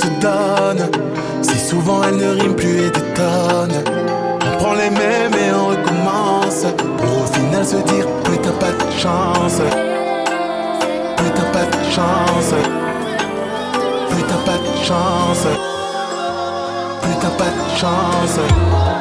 se donne. Si souvent elle ne rime plus et détonne. On prend les mêmes et on recommence. Pour au final se dire putain pas de chance. Putain pas de chance. Putain pas de chance. Putain pas de chance.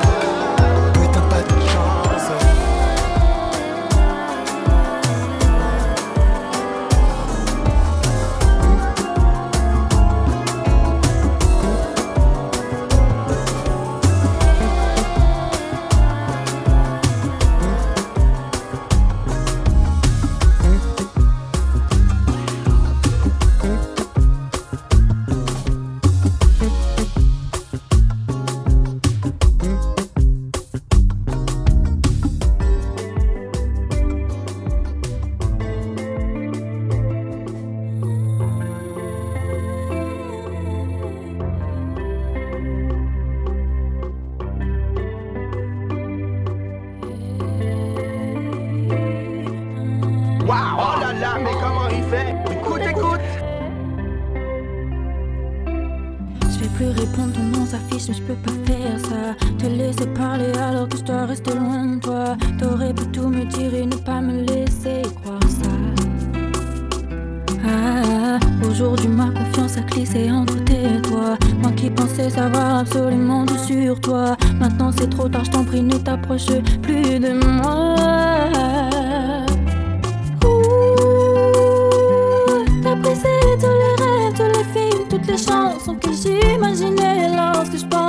plus répondre, ton nom s'affiche, mais je peux pas faire ça. Te laisser parler alors que je dois rester loin de toi. T'aurais pu tout me dire et ne pas me laisser croire ça. Ah, Aujourd'hui, ma confiance a glissé entre tes doigts. Moi qui pensais savoir absolument tout sur toi. Maintenant, c'est trop tard, je t'en prie, ne t'approche plus de moi. enfant qu'ils imaginaient lorsque je pense.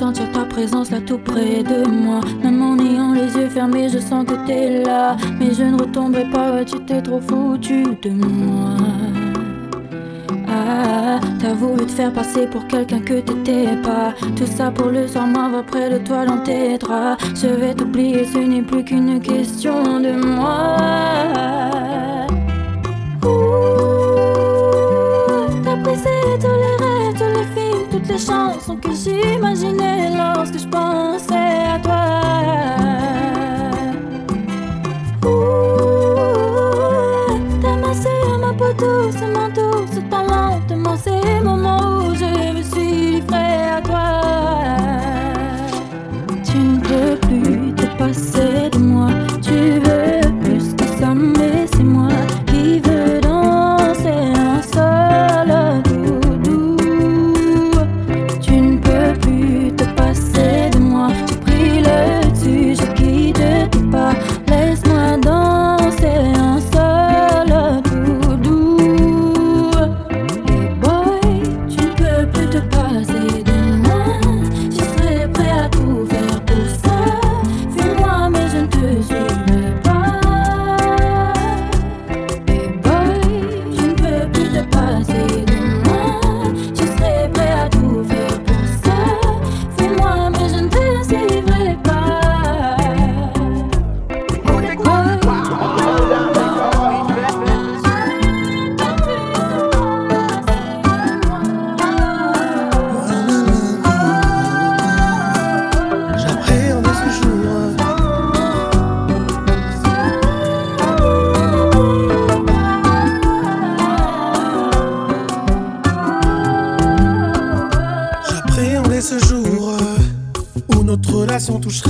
sentir ta présence là tout près de moi. Même en ayant les yeux fermés, je sens que t'es là. Mais je ne retomberai pas, tu t'es trop foutu de moi. Ah, t'as voulu te faire passer pour quelqu'un que t'étais pas. Tout ça pour le soir, va près de toi dans tes draps. Je vais t'oublier, ce n'est plus qu'une question de moi. T'as brisé tous les rêves, tous les films, toutes les chansons que j'imaginais lorsque je pense os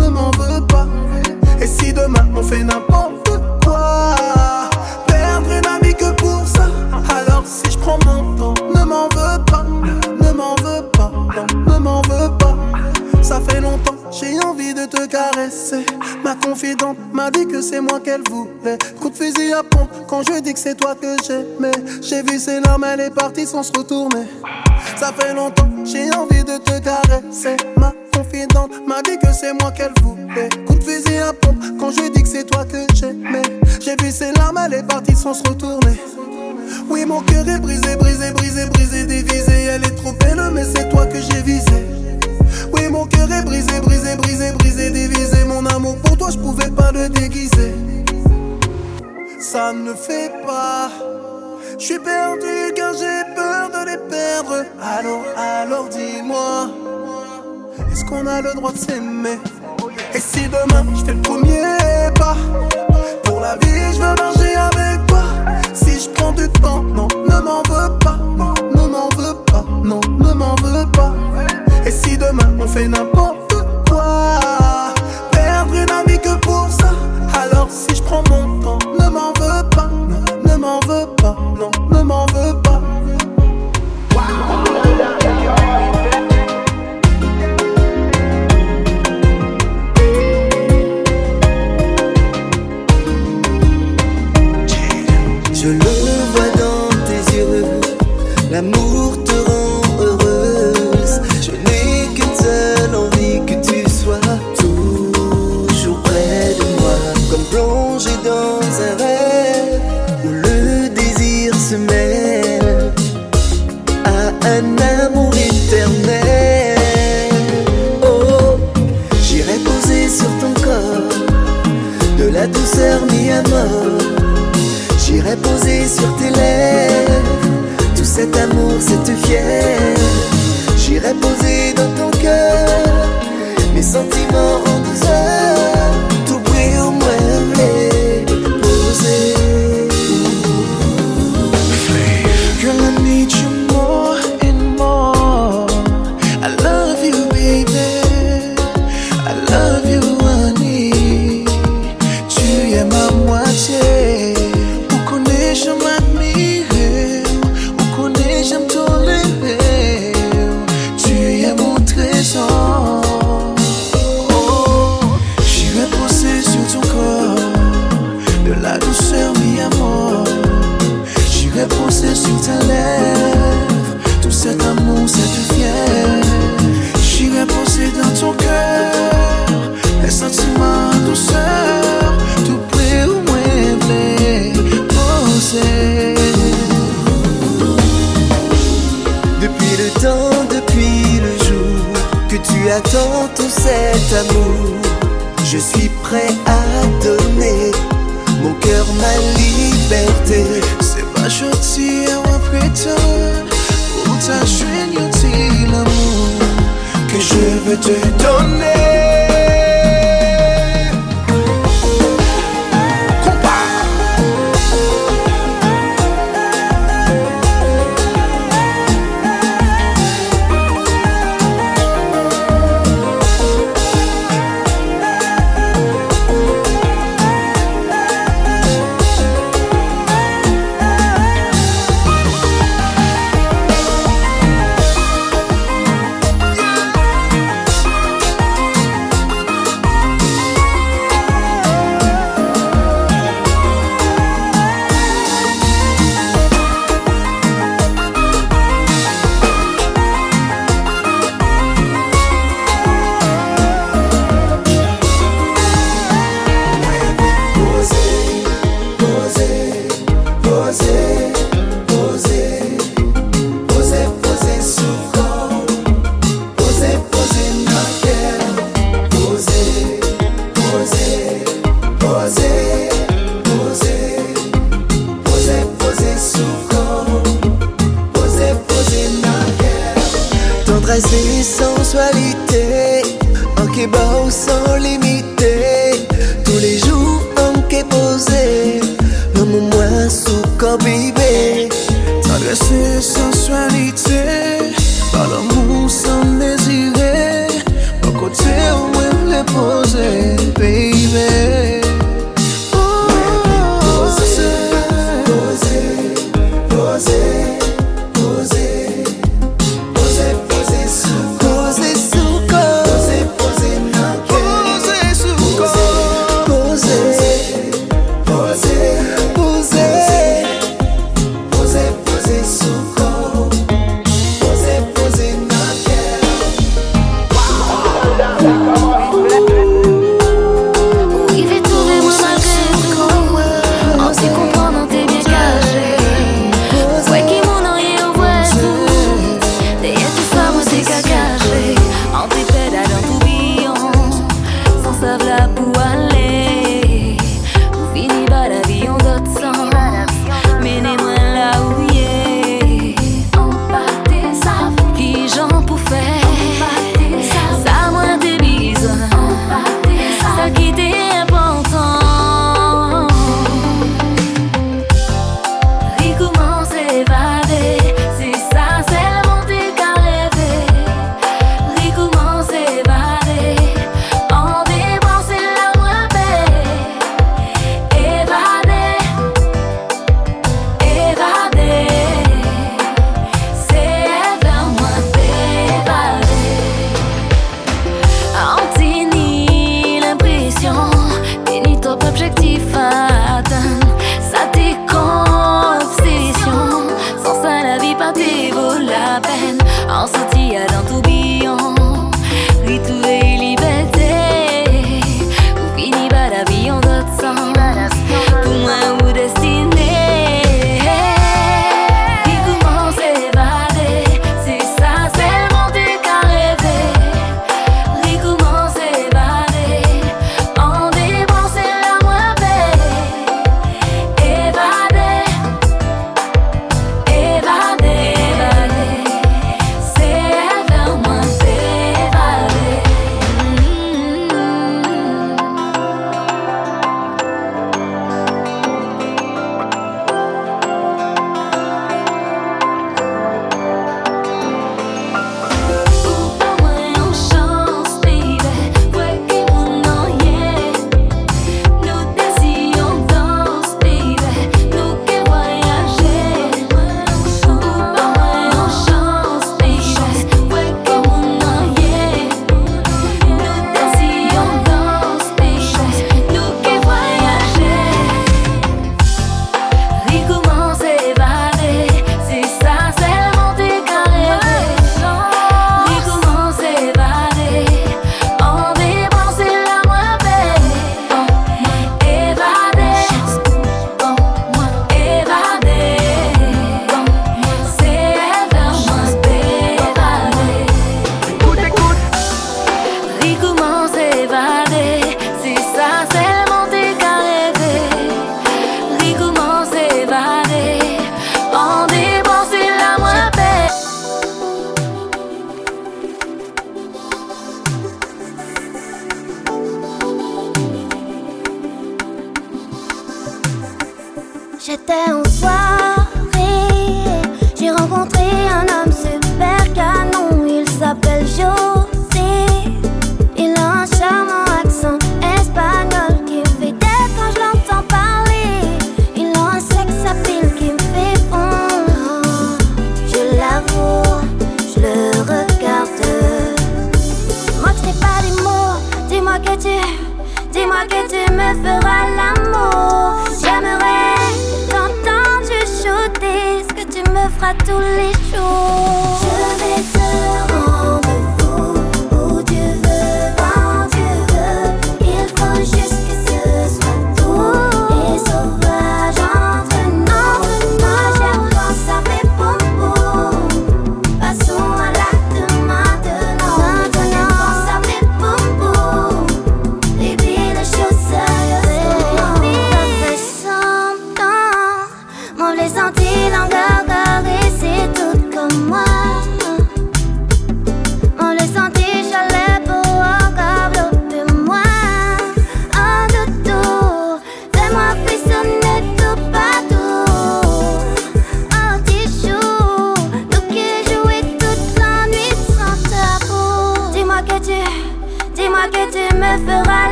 ne m'en veux pas. Et si demain on fait n'importe quoi, perdre une amie que pour ça. Alors si je prends mon temps, ne m'en veux pas, ne m'en veux pas, non, ne m'en veux pas. Ça fait longtemps, j'ai envie de te caresser. Ma confidente m'a dit que c'est moi qu'elle voulait. Coup de fusil à pompe quand je dis que c'est toi que j'aimais. J'ai vu ses larmes, elle est partie sans se retourner. Ça fait longtemps, j'ai envie de te caresser. Ma m'a dit que c'est moi qu'elle voulait. Coup de fusil à pompe quand je dis que c'est toi que j'aimais. J'ai vu ses larmes, elle est partie sans se retourner. Oui, mon cœur est brisé, brisé, brisé, brisé, divisé. Elle est trop belle, mais c'est toi que j'ai visé. Oui, mon cœur est brisé, brisé, brisé, brisé, divisé. Mon amour pour toi, je pouvais pas le déguiser. Ça ne fait pas. Je suis perdu car j'ai peur de les perdre. Alors, alors dis-moi, est-ce qu'on a le droit de s'aimer? Et si demain je fais le premier pas Pour la vie, je veux marcher avec toi. Si je prends du temps, non, ne m'en veux pas. Non, ne m'en veux pas. Non, ne m'en veux pas. Et si demain on fait n'importe quoi, perdre une amie que pour ça. Alors si je prends mon temps, ne m'en veux pas. Non, ne m'en veux pas. Non, ne m'en veux pas.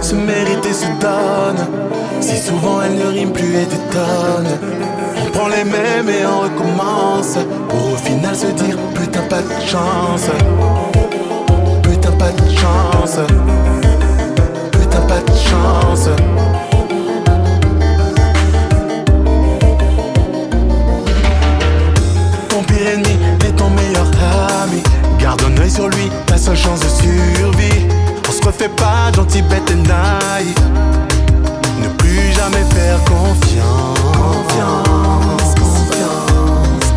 se mérite et se donne. Si souvent elle ne rime plus et détonne. On prend les mêmes et on recommence. Pour au final se dire putain pas de chance. Putain pas de chance. Putain pas de chance. Ton pire ennemi est ton meilleur ami. Garde un oeil sur lui, ta seule chance de survie je me fais pas gentil, bête et naïf. Ne plus jamais faire confiance. Confiance, confiance,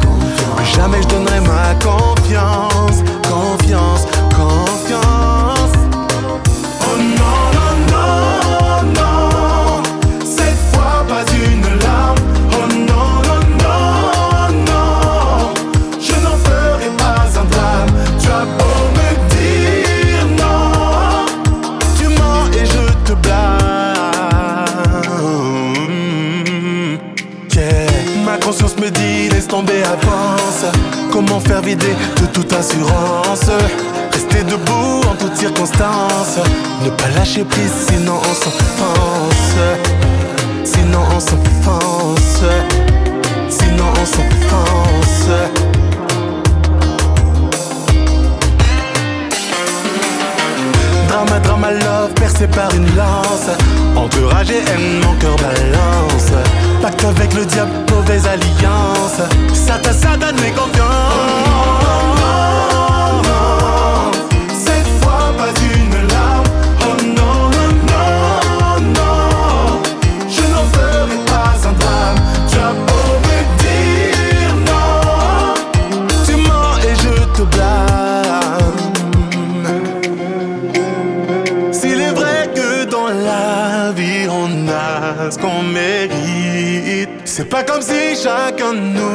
jamais je donnerai ma confiance, confiance Comment faire vider de toute assurance? Rester debout en toutes circonstances. Ne pas lâcher prise sinon on s'enfonce. Sinon on s'enfonce. Sinon on s'enfonce. Drama, drama, love, percé par une lance. Entre rage et haine, mon cœur balance. Avec le diable, mauvaise alliance. Satan, Satan, mes confiance. C'est pas comme si chacun de nous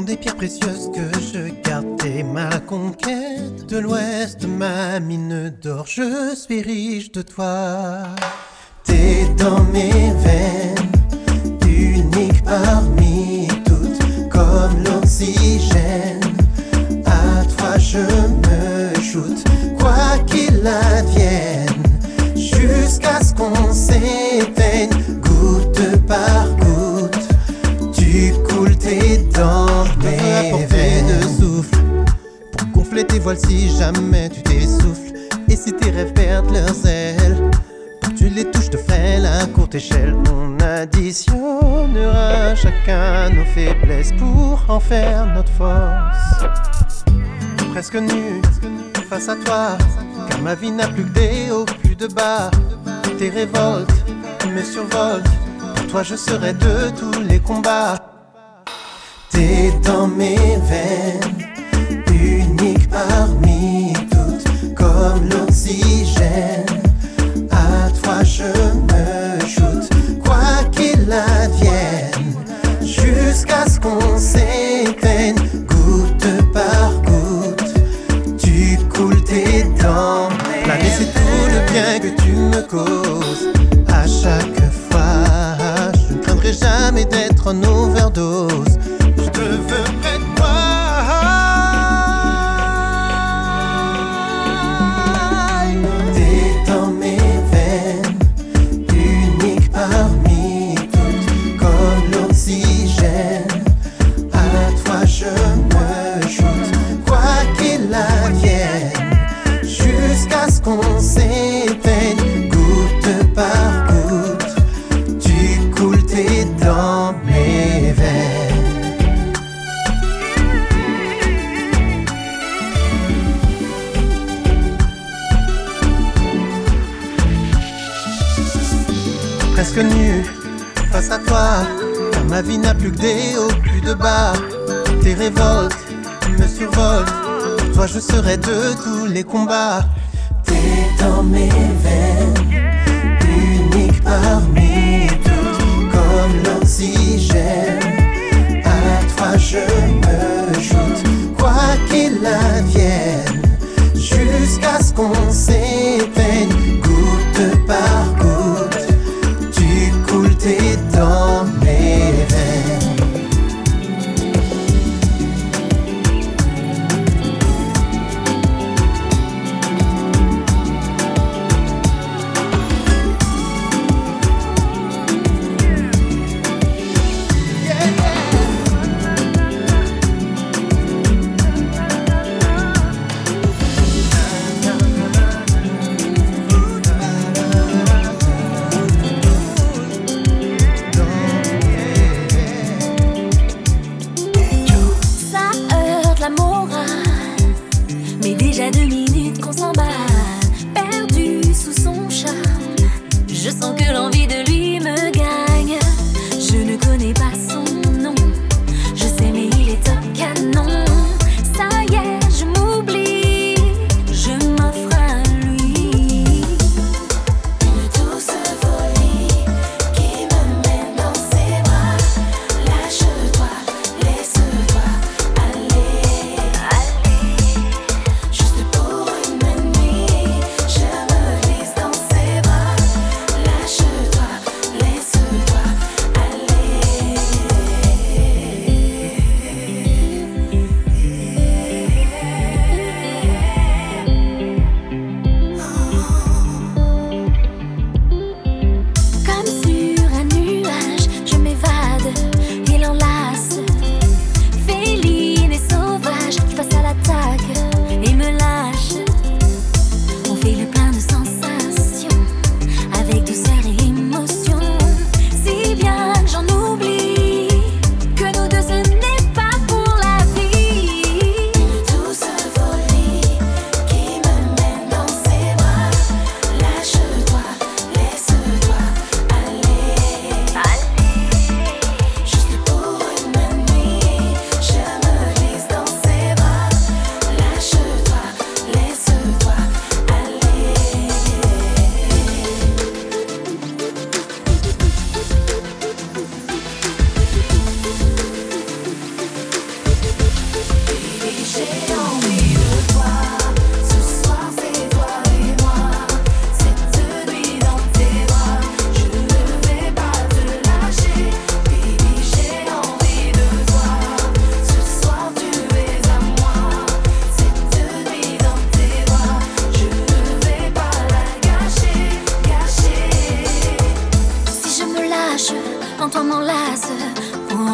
Des pierres précieuses que je garde, t'es ma conquête de l'ouest, ma mine d'or, je suis riche de toi. T'es dans mes veines, unique parmi toutes, comme l'oxygène. À toi je me shoot, quoi qu'il advienne, jusqu'à ce qu'on s'éteigne coules tes dents, mais de souffle pour gonfler tes voiles si jamais tu t'essouffles. Et si tes rêves perdent leurs ailes, pour tu les touches de frêle à courte échelle, on additionnera chacun nos faiblesses pour en faire notre force. Presque nu, face à toi, car ma vie n'a plus que des hauts, plus de bas. Tes révoltes me survolent, pour toi je serai de tous les combats. T'es dans mes veines, unique parmi toutes, comme l'oxygène. À toi je me shoot, quoi qu'il advienne, jusqu'à ce qu'on s'éteigne, goutte par goutte. Tu coules tes dents, planer c'est tout le bien que tu me causes. À chaque fois, je ne craindrai jamais d'être en overdose.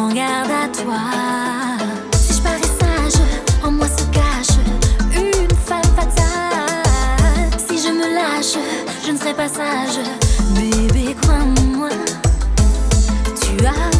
prends garde à toi. Si je parais sage, en moi se cache une femme fatale. Si je me lâche, je ne serai pas sage. Bébé, crois-moi, tu as.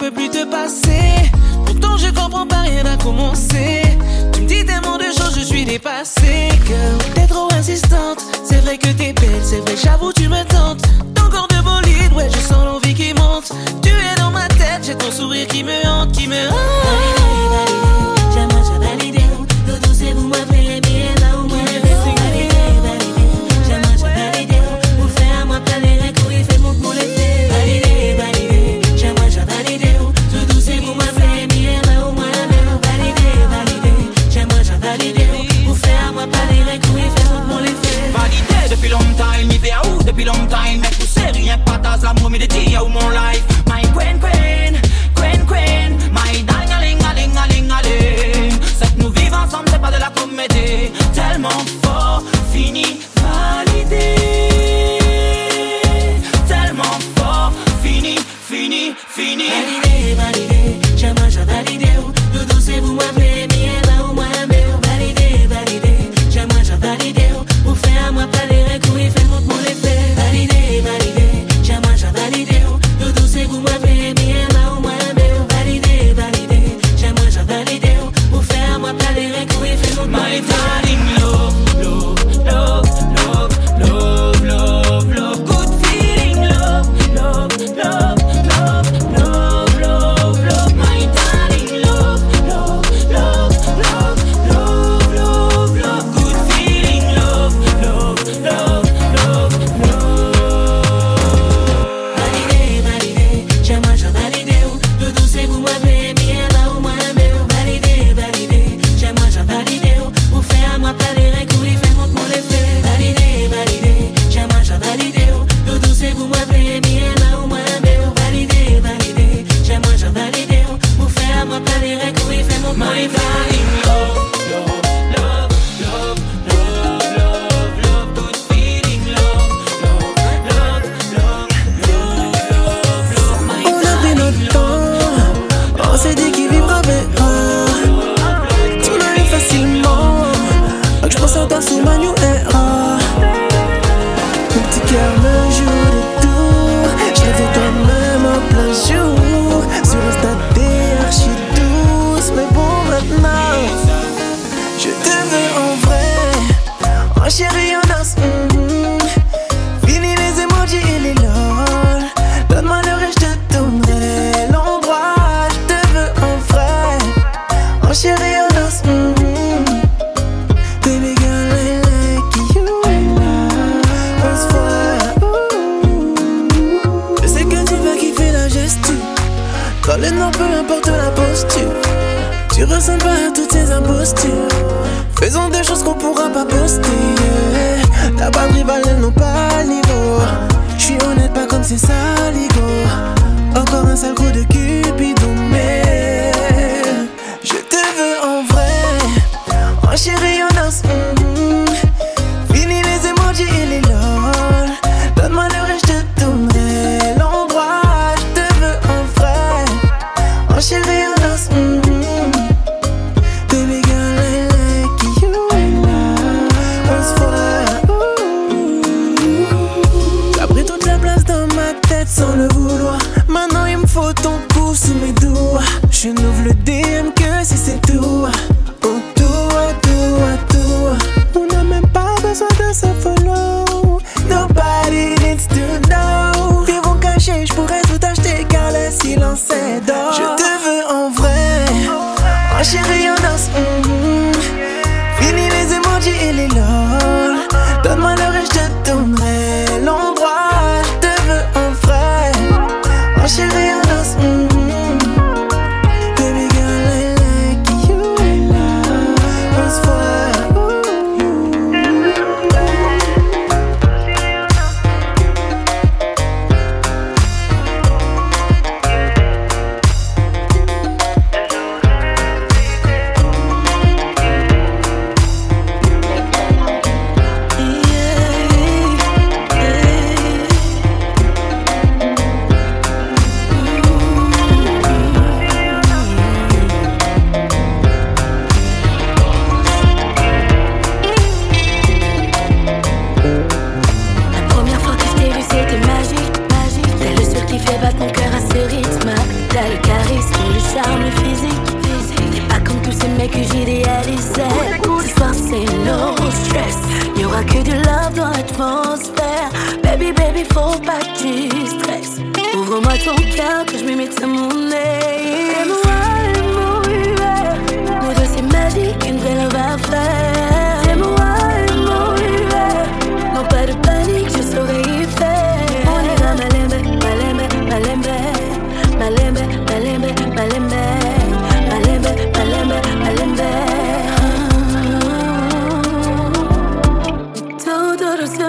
peux plus te passer. Pourtant, je comprends pas, rien à commencer. Tu me dis tellement de choses, je suis dépassée. Girl, t'es trop insistante. C'est vrai que t'es belle, c'est vrai, j'avoue, tu me tentes. Ton corps de bolide, ouais, je sens l'envie qui monte. Tu es dans ma tête, j'ai ton sourire qui me hante, qui me.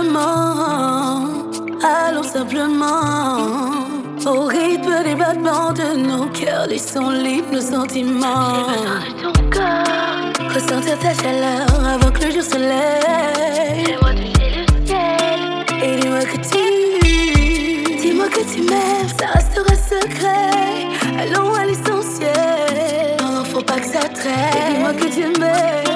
simplement, allons simplement. Au rythme des battements de nos cœurs, les sons libres, nos sentiments. Besoin de ton corps. Ressentir ta chaleur avant que le jour se lève. Fais-moi toucher le ciel. Et dis-moi que tu. Dis-moi que tu m'aimes, ça restera secret. Allons à l'essentiel. Non, non, faut pas que ça traîne. Dis-moi que tu m'aimes.